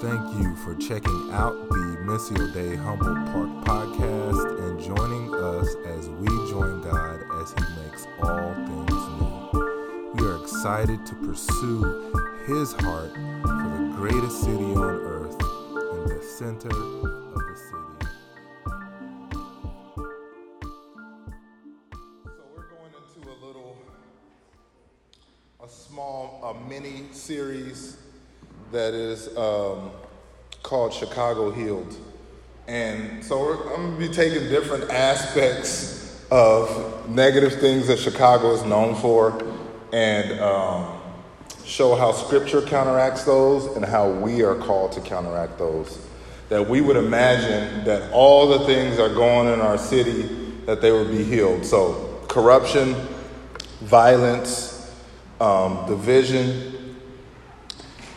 Thank you for checking out the Missio Dei Humboldt Park podcast and joining us as we join God as He makes all things new. We are excited to pursue His heart for the greatest city on earth in the center of the city. So we're going into a little, a small, a mini series that is um, called Chicago Healed. And so I'm going to be taking different aspects of negative things that Chicago is known for and um, show how scripture counteracts those and how we are called to counteract those. That we would imagine that all the things are going in our city, that they would be healed. So, corruption, violence, um, division,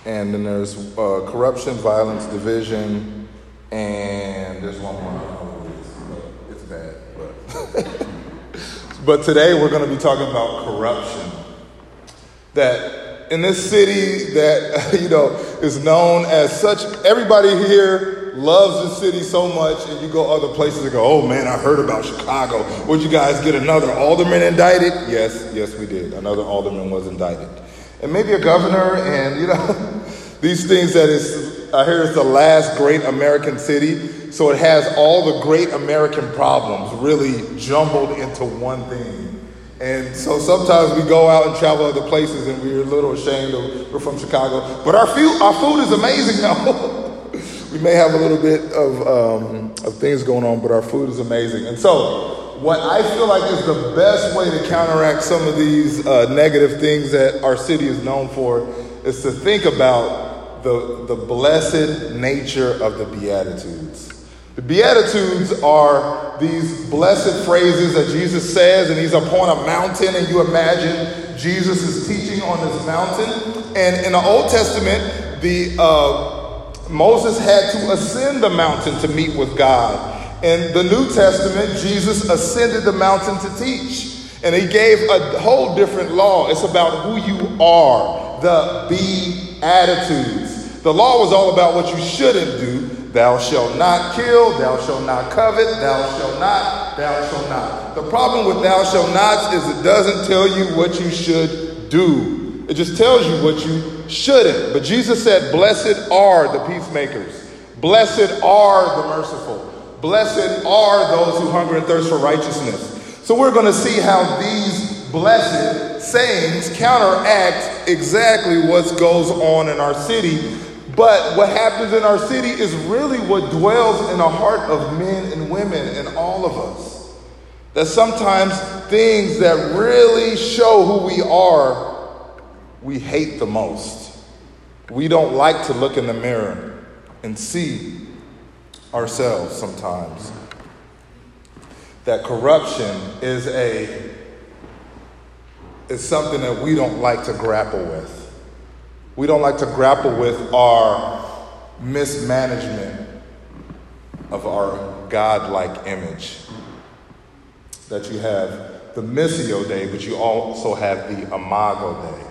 and then there's uh, corruption, violence, division, and there's one more. It's bad, but but today we're going to be talking about corruption. That in this city that you know is known as such, everybody here loves the city so much, and you go other places and go, "Oh man, I heard about Chicago. Would you guys get another alderman indicted?" Yes, yes, we did. Another alderman was indicted and maybe a governor, and you know, these things that is, I hear it's the last great American city, so it has all the great American problems really jumbled into one thing. And so sometimes we go out and travel other places and we're a little ashamed of we're from Chicago. But our food, our food is amazing now. we may have a little bit of, um, of things going on, but our food is amazing. And so what I feel like is the best way to counteract some of these uh, negative things that our city is known for is to think about the, the blessed nature of the Beatitudes. The Beatitudes are these blessed phrases that Jesus says, and he's upon a mountain, and you imagine Jesus is teaching on this mountain. And in the Old Testament, the uh, Moses had to ascend the mountain to meet with God. In the New Testament, Jesus ascended the mountain to teach. And he gave a whole different law. It's about who you are, the be attitudes. The law was all about what you shouldn't do. Thou shalt not kill, thou shalt not covet, thou shalt not, thou shalt not. The problem with thou shalt not is it doesn't tell you what you should do. It just tells you what you shouldn't. But Jesus said, Blessed are the peacemakers, blessed are the merciful. Blessed are those who hunger and thirst for righteousness. So we're going to see how these blessed sayings counteract exactly what goes on in our city. But what happens in our city is really what dwells in the heart of men and women and all of us. That sometimes things that really show who we are, we hate the most. We don't like to look in the mirror and see ourselves sometimes. That corruption is a is something that we don't like to grapple with. We don't like to grapple with our mismanagement of our God-like image. That you have the Missio Dei, but you also have the Imago Dei,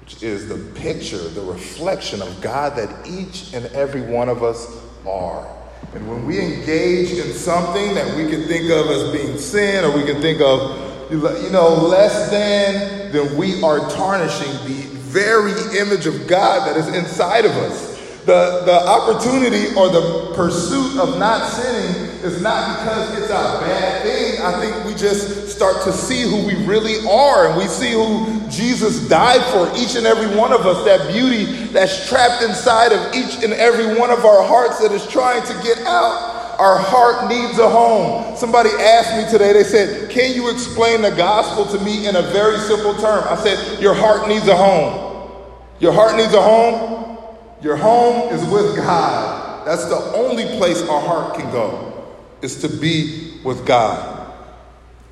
which is the picture, the reflection of God that each and every one of us are. And when we engage in something that we can think of as being sin or we can think of, you know, less than, then we are tarnishing the very image of God that is inside of us. The, the opportunity or the pursuit of not sinning is not because it's a bad thing. I think we just start to see who we really are and we see who Jesus died for, each and every one of us, that beauty that's trapped inside of each and every one of our hearts that is trying to get out. Our heart needs a home. Somebody asked me today, they said, Can you explain the gospel to me in a very simple term? I said, Your heart needs a home. Your heart needs a home. Your home is with God. That's the only place our heart can go, is to be with God.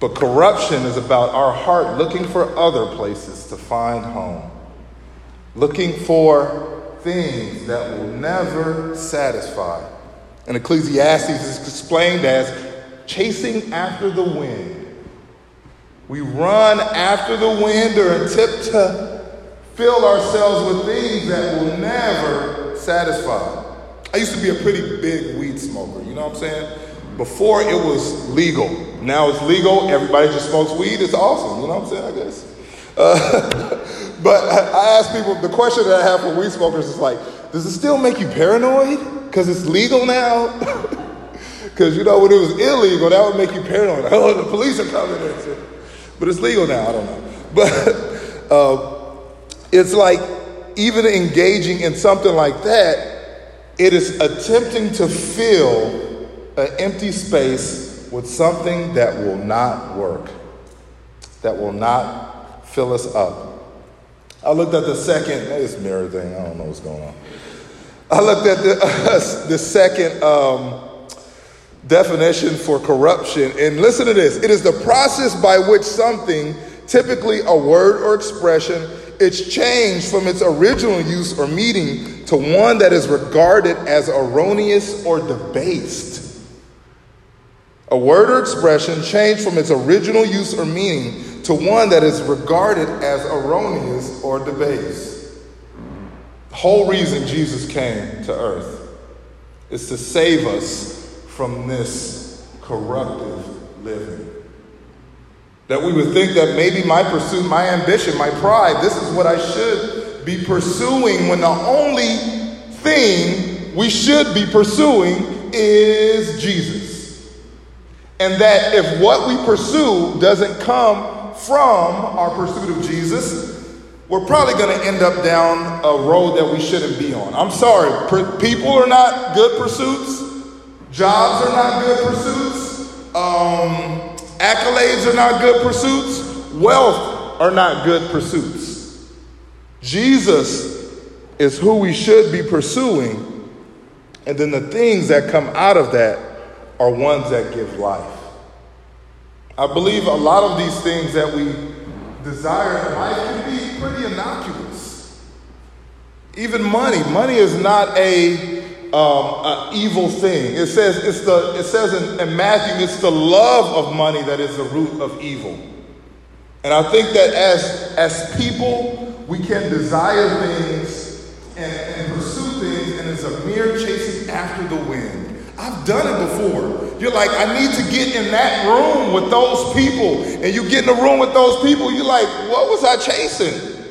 But corruption is about our heart looking for other places to find home, looking for things that will never satisfy. And Ecclesiastes is explained as chasing after the wind. We run after the wind or attempt to fill ourselves with things that will never satisfy. I used to be a pretty big weed smoker, you know what I'm saying? Before it was legal. Now it's legal, everybody just smokes weed, it's awesome, you know what I'm saying, I guess? Uh, but I ask people, the question that I have for weed smokers is like, does it still make you paranoid? Because it's legal now? Because, you know, when it was illegal, that would make you paranoid. Oh, the police are coming. But it's legal now, I don't know. But uh, it's like, even engaging in something like that, it is attempting to fill an empty space with something that will not work, that will not fill us up. I looked at the second, this mirror thing, I don't know what's going on. I looked at the, uh, the second um, definition for corruption, and listen to this it is the process by which something, typically a word or expression, it's changed from its original use or meaning to one that is regarded as erroneous or debased. A word or expression changed from its original use or meaning to one that is regarded as erroneous or debased. Whole reason Jesus came to earth is to save us from this corruptive living. That we would think that maybe my pursuit, my ambition, my pride, this is what I should be pursuing when the only thing we should be pursuing is Jesus. And that if what we pursue doesn't come from our pursuit of Jesus, we're probably going to end up down a road that we shouldn't be on. I'm sorry, people are not good pursuits, jobs are not good pursuits. Um, Accolades are not good pursuits. Wealth are not good pursuits. Jesus is who we should be pursuing. And then the things that come out of that are ones that give life. I believe a lot of these things that we desire in life can be pretty innocuous. Even money. Money is not a um, an evil thing. It says it's the it says in, in, Matthew it's the love of money that is the root of evil. And I think that as as people we can desire things and, and pursue things, and it's a mere chasing after the wind. I've done it before. You're like, I need to get in that room with those people. And you get in the room with those people, you're like, what was I chasing?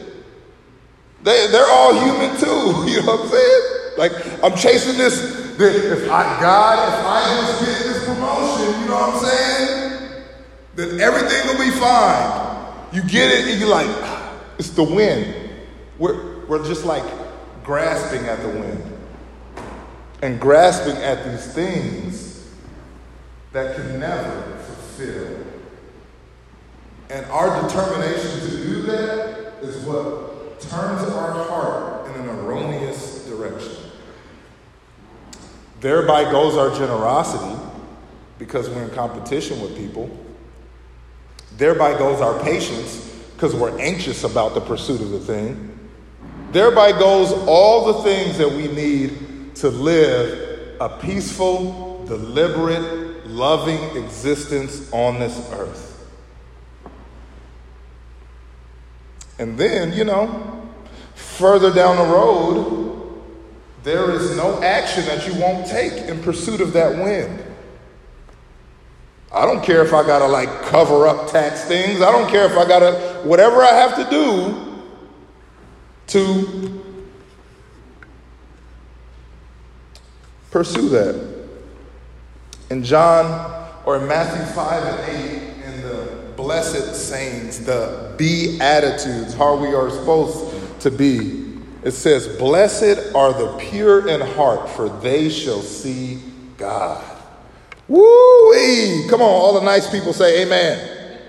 They, they're all human too. You know what I'm saying? Like I'm chasing this. If I God, if I just get this promotion, you know what I'm saying? Then everything will be fine. You get it, and you're like, it's the wind. We're we're just like grasping at the wind and grasping at these things that can never fulfill. And our determination to do that is what turns our heart in an erroneous direction. Thereby goes our generosity because we're in competition with people. Thereby goes our patience because we're anxious about the pursuit of the thing. Thereby goes all the things that we need to live a peaceful, deliberate, loving existence on this earth. And then, you know, further down the road, there is no action that you won't take in pursuit of that wind. I don't care if I got to like cover up tax things. I don't care if I got to, whatever I have to do to pursue that. In John or in Matthew 5 and 8, in the blessed sayings, the beatitudes, how we are supposed to be it says, Blessed are the pure in heart, for they shall see God. Woo! Come on, all the nice people say amen.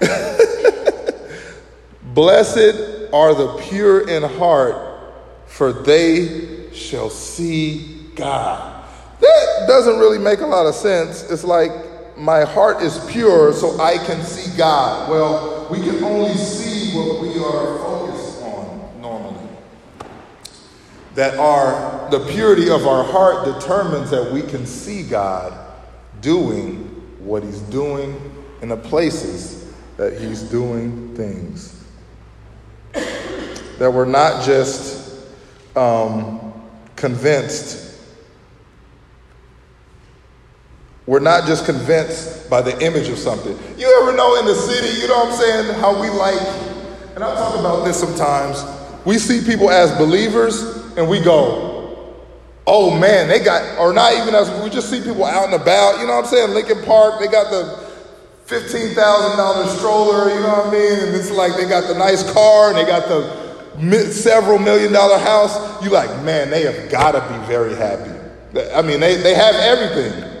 Blessed are the pure in heart, for they shall see God. That doesn't really make a lot of sense. It's like my heart is pure, so I can see God. Well, we can only see what we are focused on normally. that our the purity of our heart determines that we can see God doing what he's doing in the places that he's doing things. That we're not just um, convinced. We're not just convinced by the image of something. You ever know in the city, you know what I'm saying, how we like, and I talk about this sometimes, we see people as believers and we go, oh man, they got, or not even as, we just see people out and about, you know what I'm saying, Lincoln Park, they got the $15,000 stroller, you know what I mean, and it's like they got the nice car and they got the several million dollar house. You like, man, they have got to be very happy. I mean, they, they have everything.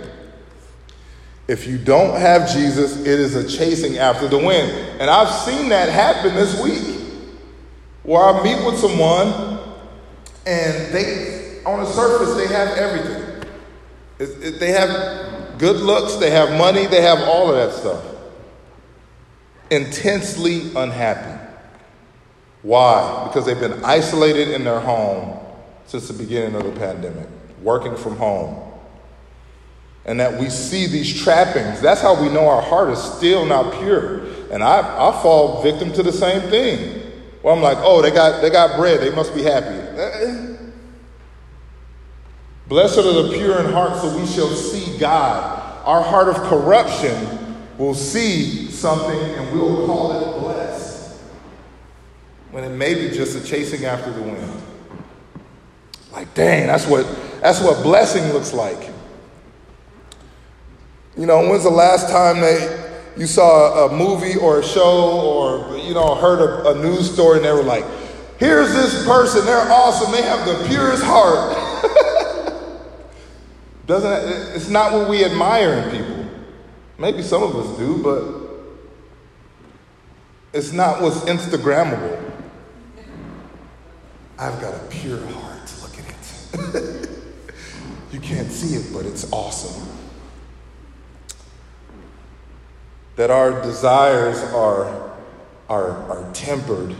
If you don't have Jesus, it is a chasing after the wind. And I've seen that happen this week where I meet with someone and they, on the surface, they have everything. It, it, they have good looks, they have money, they have all of that stuff. Intensely unhappy. Why? Because they've been isolated in their home since the beginning of the pandemic, working from home and that we see these trappings. That's how we know our heart is still not pure. And I, I fall victim to the same thing. Well, I'm like, oh, they got, they got bread. They must be happy. Uh-uh. Blessed are the pure in heart, so we shall see God. Our heart of corruption will see something and we'll call it blessed. When it may be just a chasing after the wind. Like, dang, that's what, that's what blessing looks like. You know, when's the last time they you saw a movie or a show or you know heard a, a news story and they were like, "Here's this person. They're awesome. They have the purest heart." Doesn't it, it's not what we admire in people. Maybe some of us do, but it's not what's Instagrammable. I've got a pure heart. Look at it. you can't see it, but it's awesome. That our desires are, are, are tempered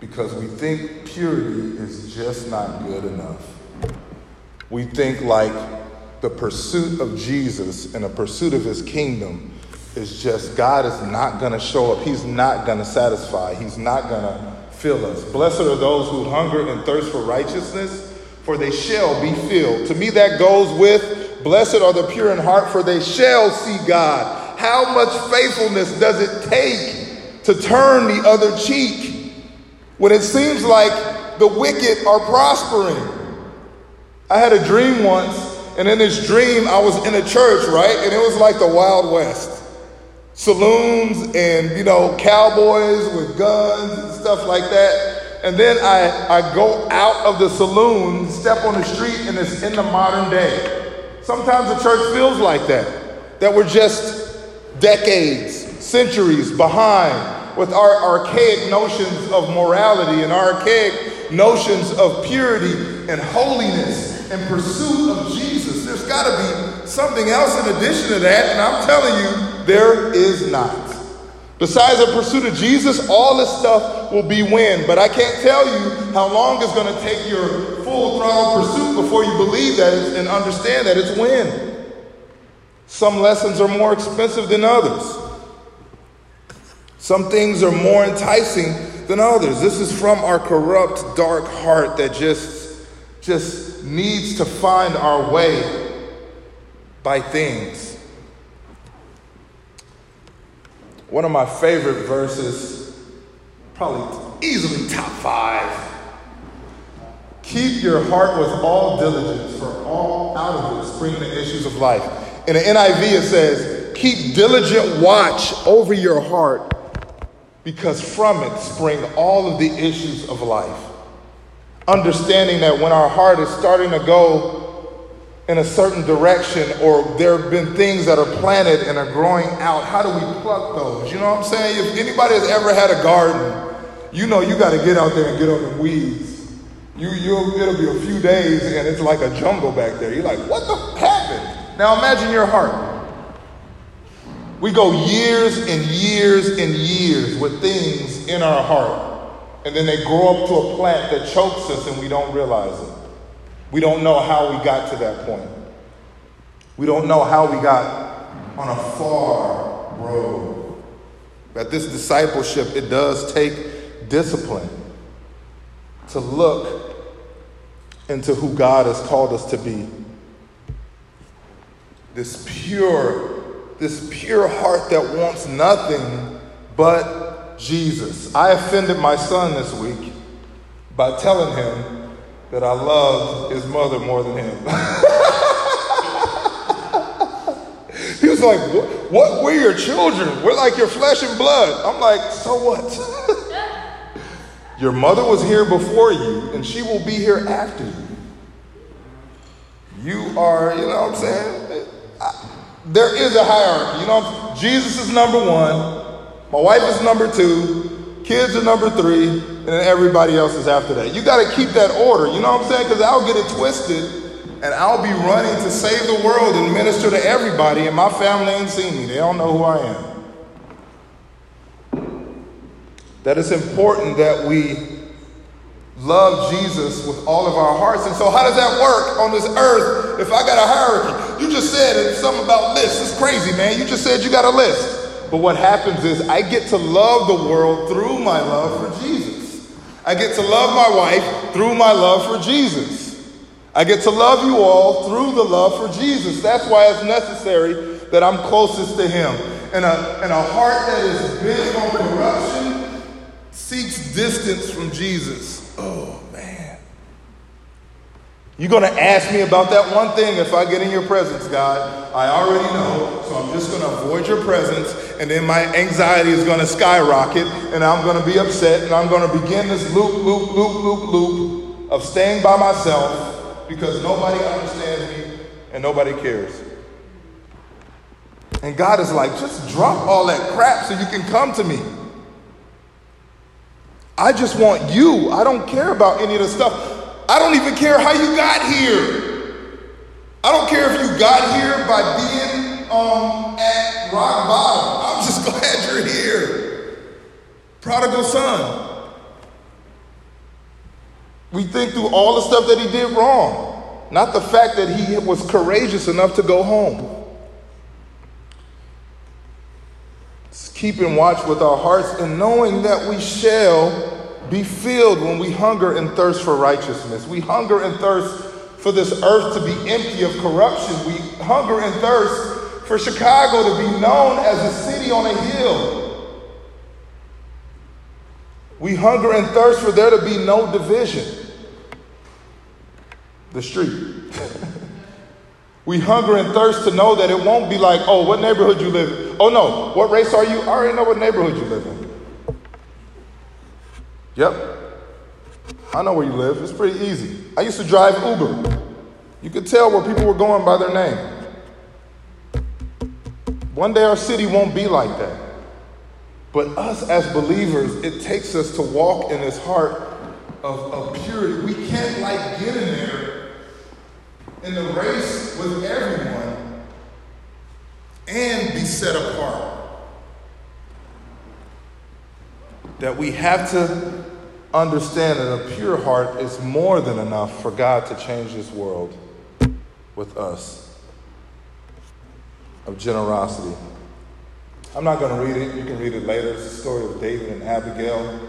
because we think purity is just not good enough. We think like the pursuit of Jesus and the pursuit of his kingdom is just God is not going to show up. He's not going to satisfy. He's not going to fill us. Blessed are those who hunger and thirst for righteousness, for they shall be filled. To me, that goes with blessed are the pure in heart, for they shall see God how much faithfulness does it take to turn the other cheek when it seems like the wicked are prospering? I had a dream once, and in this dream, I was in a church, right? And it was like the Wild West. Saloons and, you know, cowboys with guns and stuff like that. And then I, I go out of the saloon, step on the street, and it's in the modern day. Sometimes the church feels like that, that we're just decades, centuries behind with our archaic notions of morality and archaic notions of purity and holiness and pursuit of Jesus. There's got to be something else in addition to that, and I'm telling you, there is not. Besides the pursuit of Jesus, all this stuff will be win. But I can't tell you how long it's going to take your full throttle pursuit before you believe that and understand that it's win. Some lessons are more expensive than others. Some things are more enticing than others. This is from our corrupt, dark heart that just, just needs to find our way by things. One of my favorite verses, probably easily top five. Keep your heart with all diligence, for all out of it spring the issues of life. In the NIV, it says, Keep diligent watch over your heart because from it spring all of the issues of life. Understanding that when our heart is starting to go in a certain direction or there have been things that are planted and are growing out, how do we pluck those? You know what I'm saying? If anybody has ever had a garden, you know you got to get out there and get on the weeds. You, you, it'll be a few days and it's like a jungle back there. You're like, what the? Now imagine your heart. We go years and years and years with things in our heart, and then they grow up to a plant that chokes us and we don't realize it. We don't know how we got to that point. We don't know how we got on a far road. That this discipleship, it does take discipline to look into who God has called us to be. This pure, this pure heart that wants nothing but Jesus. I offended my son this week by telling him that I loved his mother more than him. he was like, what, what? We're your children. We're like your flesh and blood. I'm like, so what? your mother was here before you, and she will be here after you. You are, you know what I'm saying? There is a hierarchy. You know, Jesus is number one, my wife is number two, kids are number three, and then everybody else is after that. You got to keep that order. You know what I'm saying? Because I'll get it twisted, and I'll be running to save the world and minister to everybody, and my family ain't seen me. They don't know who I am. That it's important that we love Jesus with all of our hearts. And so, how does that work on this earth if I got a hierarchy? You just said something about lists. It's crazy, man. You just said you got a list. But what happens is I get to love the world through my love for Jesus. I get to love my wife through my love for Jesus. I get to love you all through the love for Jesus. That's why it's necessary that I'm closest to Him. And a, and a heart that is bent on corruption seeks distance from Jesus. Oh, man. You're going to ask me about that one thing if I get in your presence, God. I already know, so I'm just going to avoid your presence, and then my anxiety is going to skyrocket, and I'm going to be upset, and I'm going to begin this loop, loop, loop, loop, loop of staying by myself because nobody understands me and nobody cares. And God is like, just drop all that crap so you can come to me. I just want you. I don't care about any of the stuff. I don't even care how you got here. I don't care if you got here by being um, at rock bottom. I'm just glad you're here. Prodigal son. We think through all the stuff that he did wrong, not the fact that he was courageous enough to go home. Keeping watch with our hearts and knowing that we shall be filled when we hunger and thirst for righteousness. We hunger and thirst for this earth to be empty of corruption. We hunger and thirst for Chicago to be known as a city on a hill. We hunger and thirst for there to be no division. The street. We hunger and thirst to know that it won't be like, oh, what neighborhood you live in? Oh, no, what race are you? I already know what neighborhood you live in. Yep. I know where you live. It's pretty easy. I used to drive Uber. You could tell where people were going by their name. One day our city won't be like that. But us as believers, it takes us to walk in this heart of, of purity. We can't like get in there in the race with everyone and be set apart. That we have to understand that a pure heart is more than enough for God to change this world with us of generosity. I'm not going to read it. You can read it later. It's the story of David and Abigail.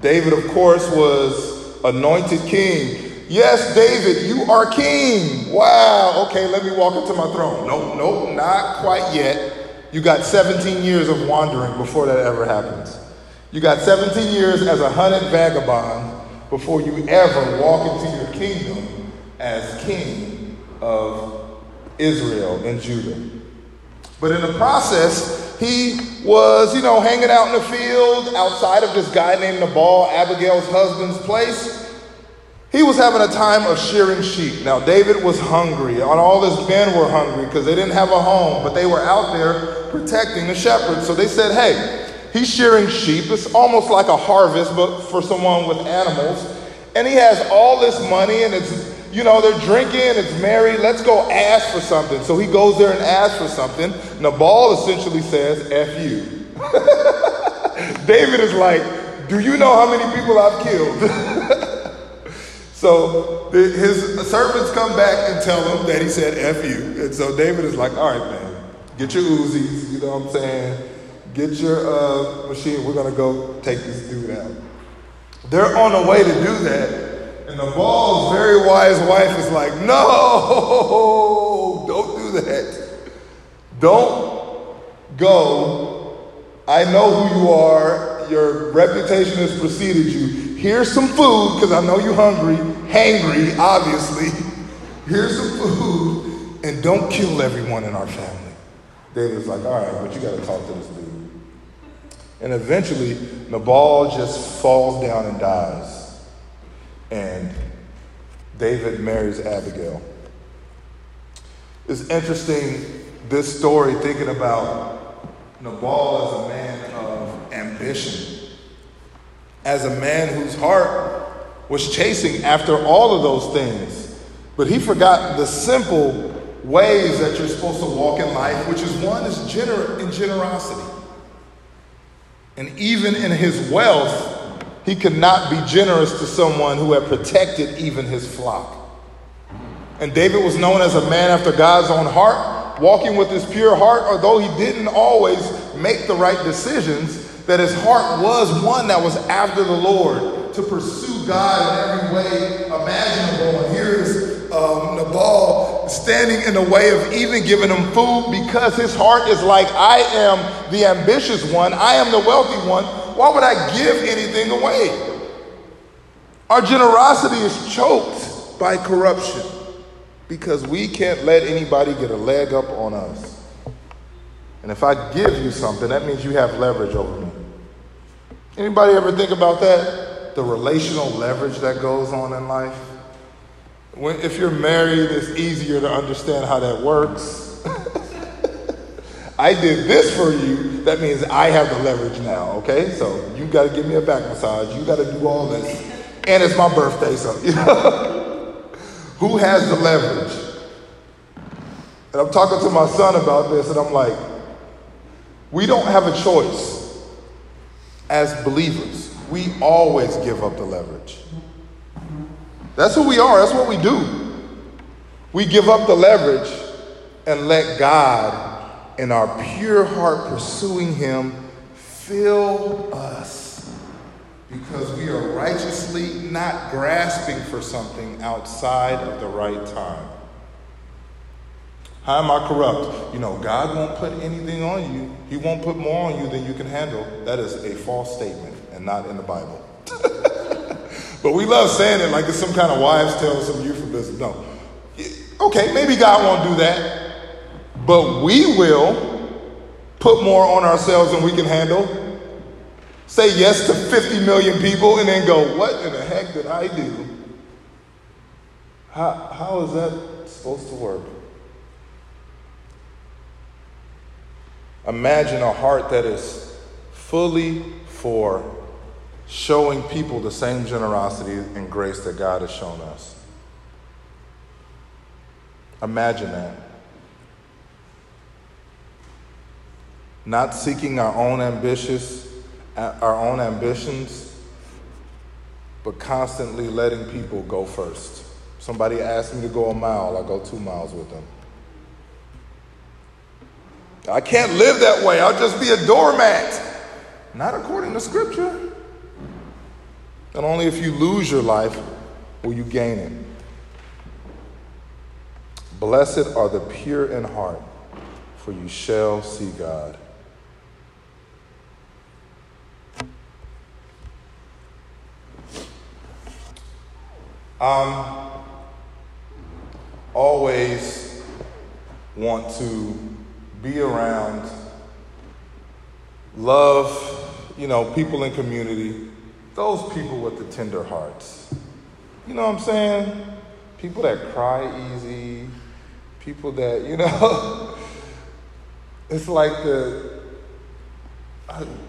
David, of course, was anointed king. Yes, David, you are king. Wow. Okay, let me walk up to my throne. Nope, nope, not quite yet. You got 17 years of wandering before that ever happens. You got 17 years as a hunted vagabond before you ever walk into your kingdom as king of Israel and Judah. But in the process, he was, you know, hanging out in the field outside of this guy named Nabal, Abigail's husband's place. He was having a time of shearing sheep. Now, David was hungry, and all his men were hungry because they didn't have a home, but they were out there protecting the shepherds. So they said, hey, He's shearing sheep. It's almost like a harvest, but for someone with animals. And he has all this money, and it's, you know, they're drinking, it's merry. Let's go ask for something. So he goes there and asks for something. Nabal essentially says, F you. David is like, Do you know how many people I've killed? so his servants come back and tell him that he said, F you. And so David is like, All right, man, get your Uzis, you know what I'm saying? Get your uh, machine. We're going to go take this dude out. They're on the way to do that. And Nabal's very wise wife is like, no, don't do that. Don't go. I know who you are. Your reputation has preceded you. Here's some food, because I know you're hungry, hangry, obviously. Here's some food, and don't kill everyone in our family. David's like, all right, but you got to talk to this dude. And eventually, Nabal just falls down and dies. And David marries Abigail. It's interesting, this story, thinking about Nabal as a man of ambition, as a man whose heart was chasing after all of those things. But he forgot the simple ways that you're supposed to walk in life, which is one is gener- in generosity. And even in his wealth, he could not be generous to someone who had protected even his flock. And David was known as a man after God's own heart, walking with his pure heart, although he didn't always make the right decisions, that his heart was one that was after the Lord to pursue God in every way imaginable. And here is um, Nabal standing in the way of even giving him food because his heart is like, I am the ambitious one, I am the wealthy one. Why would I give anything away? Our generosity is choked by corruption because we can't let anybody get a leg up on us. And if I give you something, that means you have leverage over me. Anybody ever think about that? The relational leverage that goes on in life? When, if you're married, it's easier to understand how that works. I did this for you, that means I have the leverage now, okay? So you got to give me a back massage. You got to do all this. And it's my birthday, so, you know. Who has the leverage? And I'm talking to my son about this, and I'm like, we don't have a choice as believers. We always give up the leverage. That's who we are, that's what we do. We give up the leverage and let God, in our pure heart pursuing Him, fill us because we are righteously not grasping for something outside of the right time. How am I corrupt? You know, God won't put anything on you. He won't put more on you than you can handle. That is a false statement and not in the Bible. but we love saying it like it's some kind of wives' tale, some euphemism. No. Okay, maybe God won't do that. But we will put more on ourselves than we can handle. Say yes to 50 million people and then go, what in the heck did I do? How, how is that supposed to work? Imagine a heart that is fully for showing people the same generosity and grace that God has shown us. Imagine that. Not seeking our own ambitious, uh, our own ambitions, but constantly letting people go first. Somebody asks me to go a mile, I go two miles with them. I can't live that way. I'll just be a doormat. Not according to Scripture. And only if you lose your life will you gain it. Blessed are the pure in heart, for you shall see God. Um, always want to be around, love, you know, people in community, those people with the tender hearts. You know what I'm saying? People that cry easy, people that, you know, it's like the,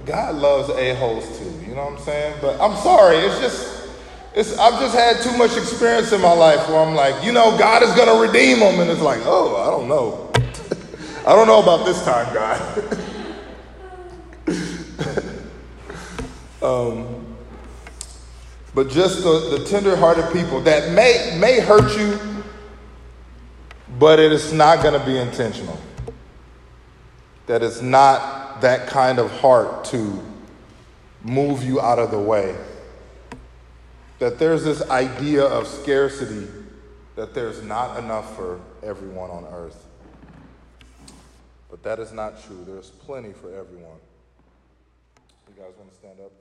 God loves a-holes too, you know what I'm saying? But I'm sorry, it's just, it's, I've just had too much experience in my life where I'm like, you know, God is going to redeem them. And it's like, oh, I don't know. I don't know about this time, God. um, but just the, the tender-hearted people that may, may hurt you, but it is not going to be intentional. That it's not that kind of heart to move you out of the way. that there's this idea of scarcity, that there's not enough for everyone on earth. But that is not true. There's plenty for everyone. You guys want to stand up?